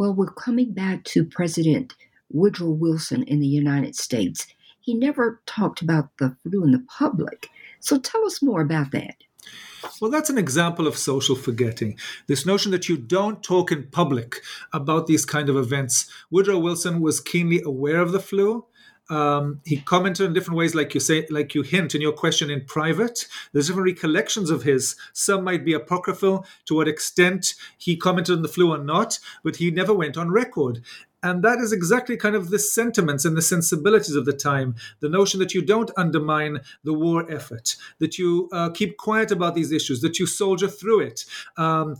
well, we're coming back to President Woodrow Wilson in the United States. He never talked about the flu in the public. So tell us more about that. Well, that's an example of social forgetting. This notion that you don't talk in public about these kind of events. Woodrow Wilson was keenly aware of the flu. Um, he commented in different ways, like you say, like you hint in your question in private. There's different recollections of his. Some might be apocryphal to what extent he commented on the flu or not, but he never went on record. And that is exactly kind of the sentiments and the sensibilities of the time. The notion that you don't undermine the war effort, that you uh, keep quiet about these issues, that you soldier through it. Um,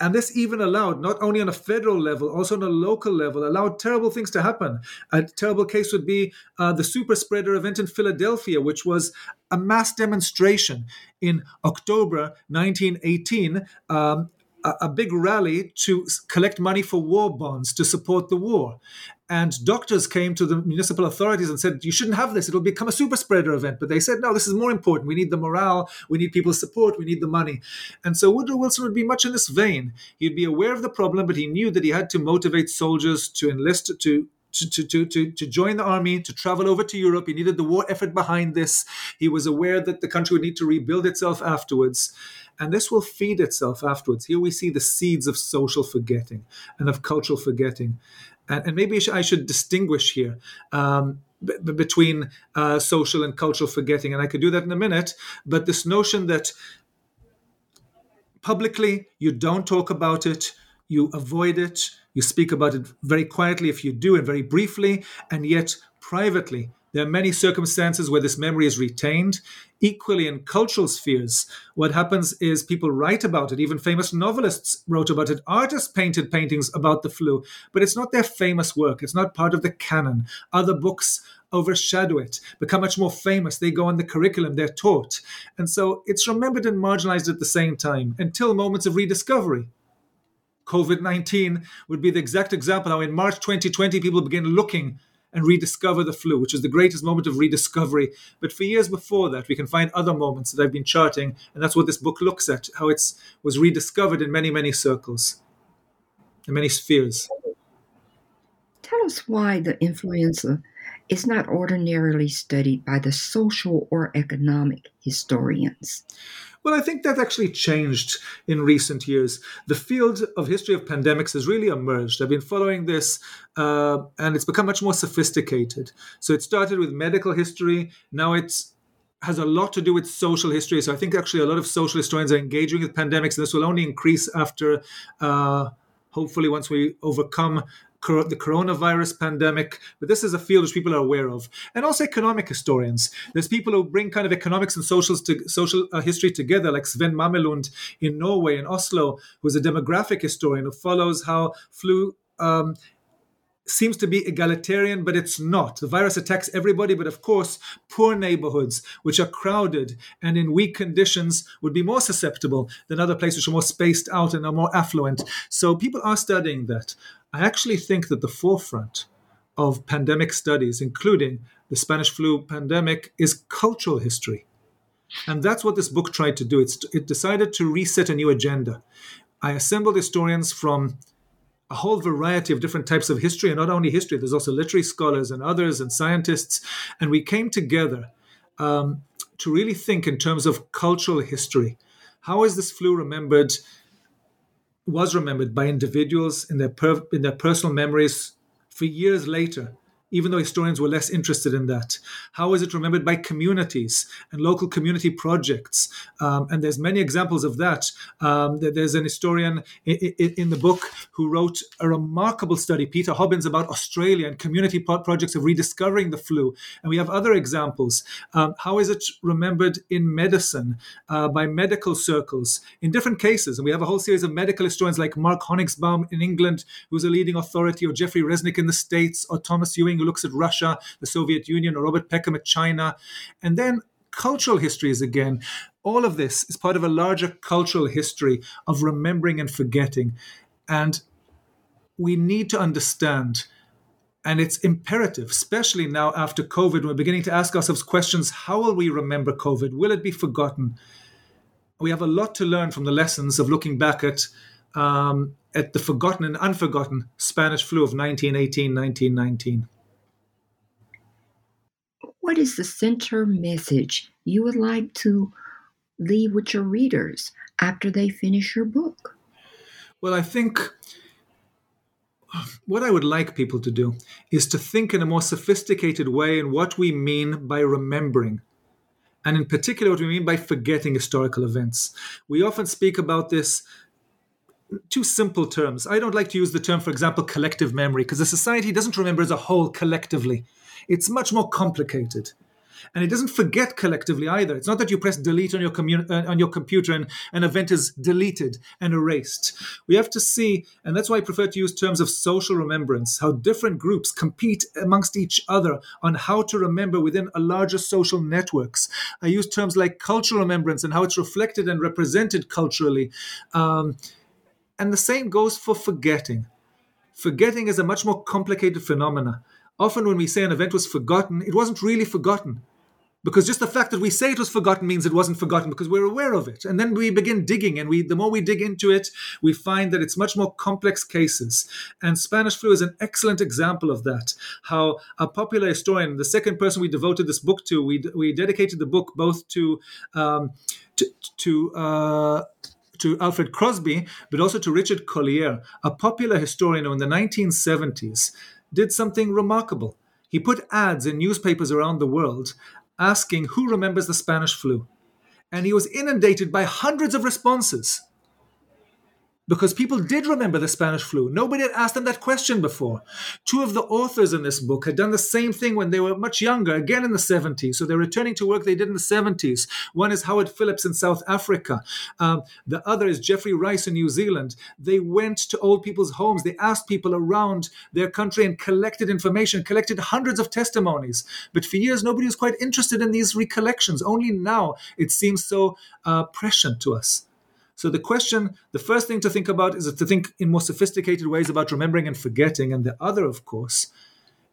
and this even allowed, not only on a federal level, also on a local level, allowed terrible things to happen. A terrible case would be uh, the super spreader event in Philadelphia, which was a mass demonstration in October 1918. Um, a, big rally to collect money for war bonds to support the war. And doctors came to the municipal authorities and said, You shouldn't have this. It'll become a super spreader event. But they said, No, this is more important. We need the morale. We need people's support. We need the money. And so Woodrow Wilson would be much in this vein. He'd be aware of the problem, but he knew that he had to motivate soldiers to enlist, to to, to, to, to join the army, to travel over to Europe. He needed the war effort behind this. He was aware that the country would need to rebuild itself afterwards. And this will feed itself afterwards. Here we see the seeds of social forgetting and of cultural forgetting and, and maybe I should distinguish here. Um, b- between uh, social and cultural forgetting. And I could do that in a minute. But this notion that publicly you don't talk about it, you avoid it, you speak about it very quietly if you do and very briefly, and yet privately there are many circumstances where this memory is retained. Equally, in cultural spheres, what happens is people write about it. Even famous novelists wrote about it. Artists painted paintings about the flu, but it's not their famous work. It's not part of the canon. Other books overshadow it, become much more famous. They go on the curriculum, they're taught. And so it's remembered and marginalized at the same time until moments of rediscovery. COVID 19 would be the exact example how in March 2020 people began looking and rediscover the flu, which is the greatest moment of rediscovery. But for years before that, we can find other moments that I've been charting, and that's what this book looks at how it was rediscovered in many, many circles, in many spheres. Tell us why the influenza is not ordinarily studied by the social or economic historians. Well, I think that actually changed in recent years. The field of history of pandemics has really emerged. I've been following this, uh, and it's become much more sophisticated. So it started with medical history. Now it's has a lot to do with social history. So I think actually a lot of social historians are engaging with pandemics, and this will only increase after, uh, hopefully, once we overcome the coronavirus pandemic, but this is a field which people are aware of, and also economic historians. There's people who bring kind of economics and socials to, social uh, history together, like Sven Mamelund in Norway, in Oslo, who's a demographic historian who follows how flu. Um, seems to be egalitarian, but it's not. The virus attacks everybody, but of course, poor neighborhoods, which are crowded and in weak conditions, would be more susceptible than other places which are more spaced out and are more affluent. So people are studying that. I actually think that the forefront of pandemic studies, including the Spanish flu pandemic, is cultural history. And that's what this book tried to do. It's, it decided to reset a new agenda. I assembled historians from a whole variety of different types of history, and not only history, there's also literary scholars and others and scientists. And we came together um, to really think in terms of cultural history. How is this flu remembered was remembered by individuals in their, per, in their personal memories for years later even though historians were less interested in that? How is it remembered by communities and local community projects? Um, and there's many examples of that. Um, there's an historian in, the book who wrote a remarkable study, Peter Hobbins, about Australia and community projects of rediscovering the flu. And we have other examples. Um, how is it remembered in medicine uh, by medical circles in different cases? And we have a whole series of medical historians like Mark Honigsbaum in England, who's a leading authority, or Jeffrey Reznick in the States, or Thomas Ewing who looks at Russia, the Soviet Union, or Robert Peckham at China. And then cultural histories again. All of this is part of a larger cultural history of remembering and forgetting. And we need to understand, and it's imperative, especially now after COVID, we're beginning to ask ourselves questions how will we remember COVID? Will it be forgotten? We have a lot to learn from the lessons of looking back at um, at the forgotten and unforgotten Spanish flu of 1918 1919. What is the center message you would like to leave with your readers after they finish your book? Well, I think uh, what I would like people to do is to think in a more sophisticated way in what we mean by remembering. And in particular, what we mean by forgetting historical events. We often speak about this two simple terms. I don't like to use the term, for example, collective memory, because a society doesn't remember as a whole collectively. It's much more complicated. And it doesn't forget collectively either. It's not that you press delete on your, commu- uh, on your computer and an event is deleted and erased. We have to see, and that's why I prefer to use terms of social remembrance, how different groups compete amongst each other on how to remember within a larger social networks. I use terms like cultural remembrance and how it's reflected and represented culturally. Um, and the same goes for forgetting. Forgetting is a much more complicated phenomena. Often, when we say an event was forgotten, it wasn't really forgotten. Because just the fact that we say it was forgotten means it wasn't forgotten because we're aware of it. And then we begin digging, and we the more we dig into it, we find that it's much more complex cases. And Spanish flu is an excellent example of that. How a popular historian, the second person we devoted this book to, we, we dedicated the book both to um, to, to uh, to Alfred Crosby, but also to Richard Collier, a popular historian who in the 1970s did something remarkable. He put ads in newspapers around the world asking who remembers the Spanish flu. And he was inundated by hundreds of responses because people did remember the Spanish flu. Nobody had asked them that question before. Two of the authors in this book had done the same thing when they were much younger, again in the 70s. So they're returning to work they did in the 70s. One is Howard Phillips in South Africa. Um, the other is Geoffrey Rice in New Zealand. They went to old people's homes. They asked people around their country and collected information, collected hundreds of testimonies. But for years, nobody was quite interested in these recollections. Only now it seems so uh, prescient to us. So the question, the first thing to think about is to think in more sophisticated ways about remembering and forgetting. And the other, of course,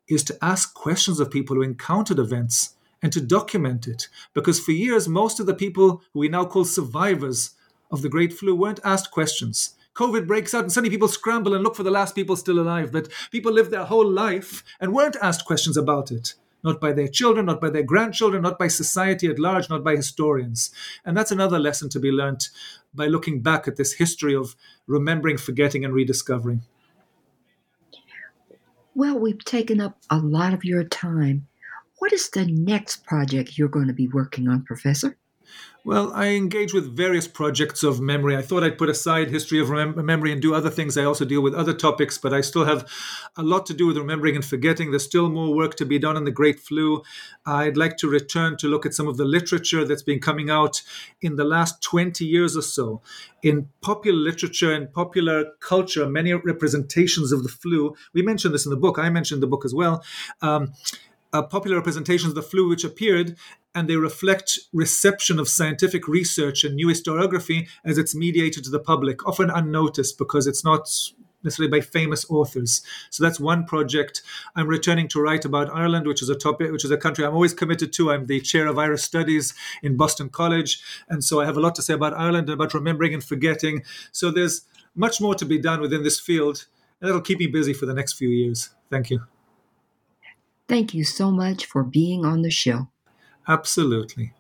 is to ask questions of people who encountered events and to document it. Because for years, most of the people who we now call survivors of the Great Flu weren't asked questions. COVID breaks out and suddenly people scramble and look for the last people still alive. But people lived their whole life and weren't asked questions about it not by their children, not by their grandchildren, not by society at large, not by historians. And that's another lesson to be learnt by looking back at this history of remembering, forgetting, and rediscovering. Well, we've taken up a lot of your time. What is the next project you're going to be working on, Professor? Well, I engage with various projects of memory. I thought I'd put aside history of memory and do other things. I also deal with other topics, but I still have a lot to do with remembering and forgetting. There's still more work to be done on the Great Flu. I'd like to return to look at some of the literature that's been coming out in the last 20 years or so. In popular literature and popular culture, many representations of the flu, we mentioned this in the book, I mentioned the book as well. Um, uh, popular representations of the flu which appeared, and they reflect reception of scientific research and new historiography as it's mediated to the public, often unnoticed because it's not necessarily by famous authors. So that's one project. I'm returning to write about Ireland, which is a topic, which is a country I'm always committed to. I'm the chair of Irish Studies in Boston College, and so I have a lot to say about Ireland, and about remembering and forgetting. So there's much more to be done within this field, and that'll keep me busy for the next few years. Thank you. Thank you so much for being on the show. Absolutely.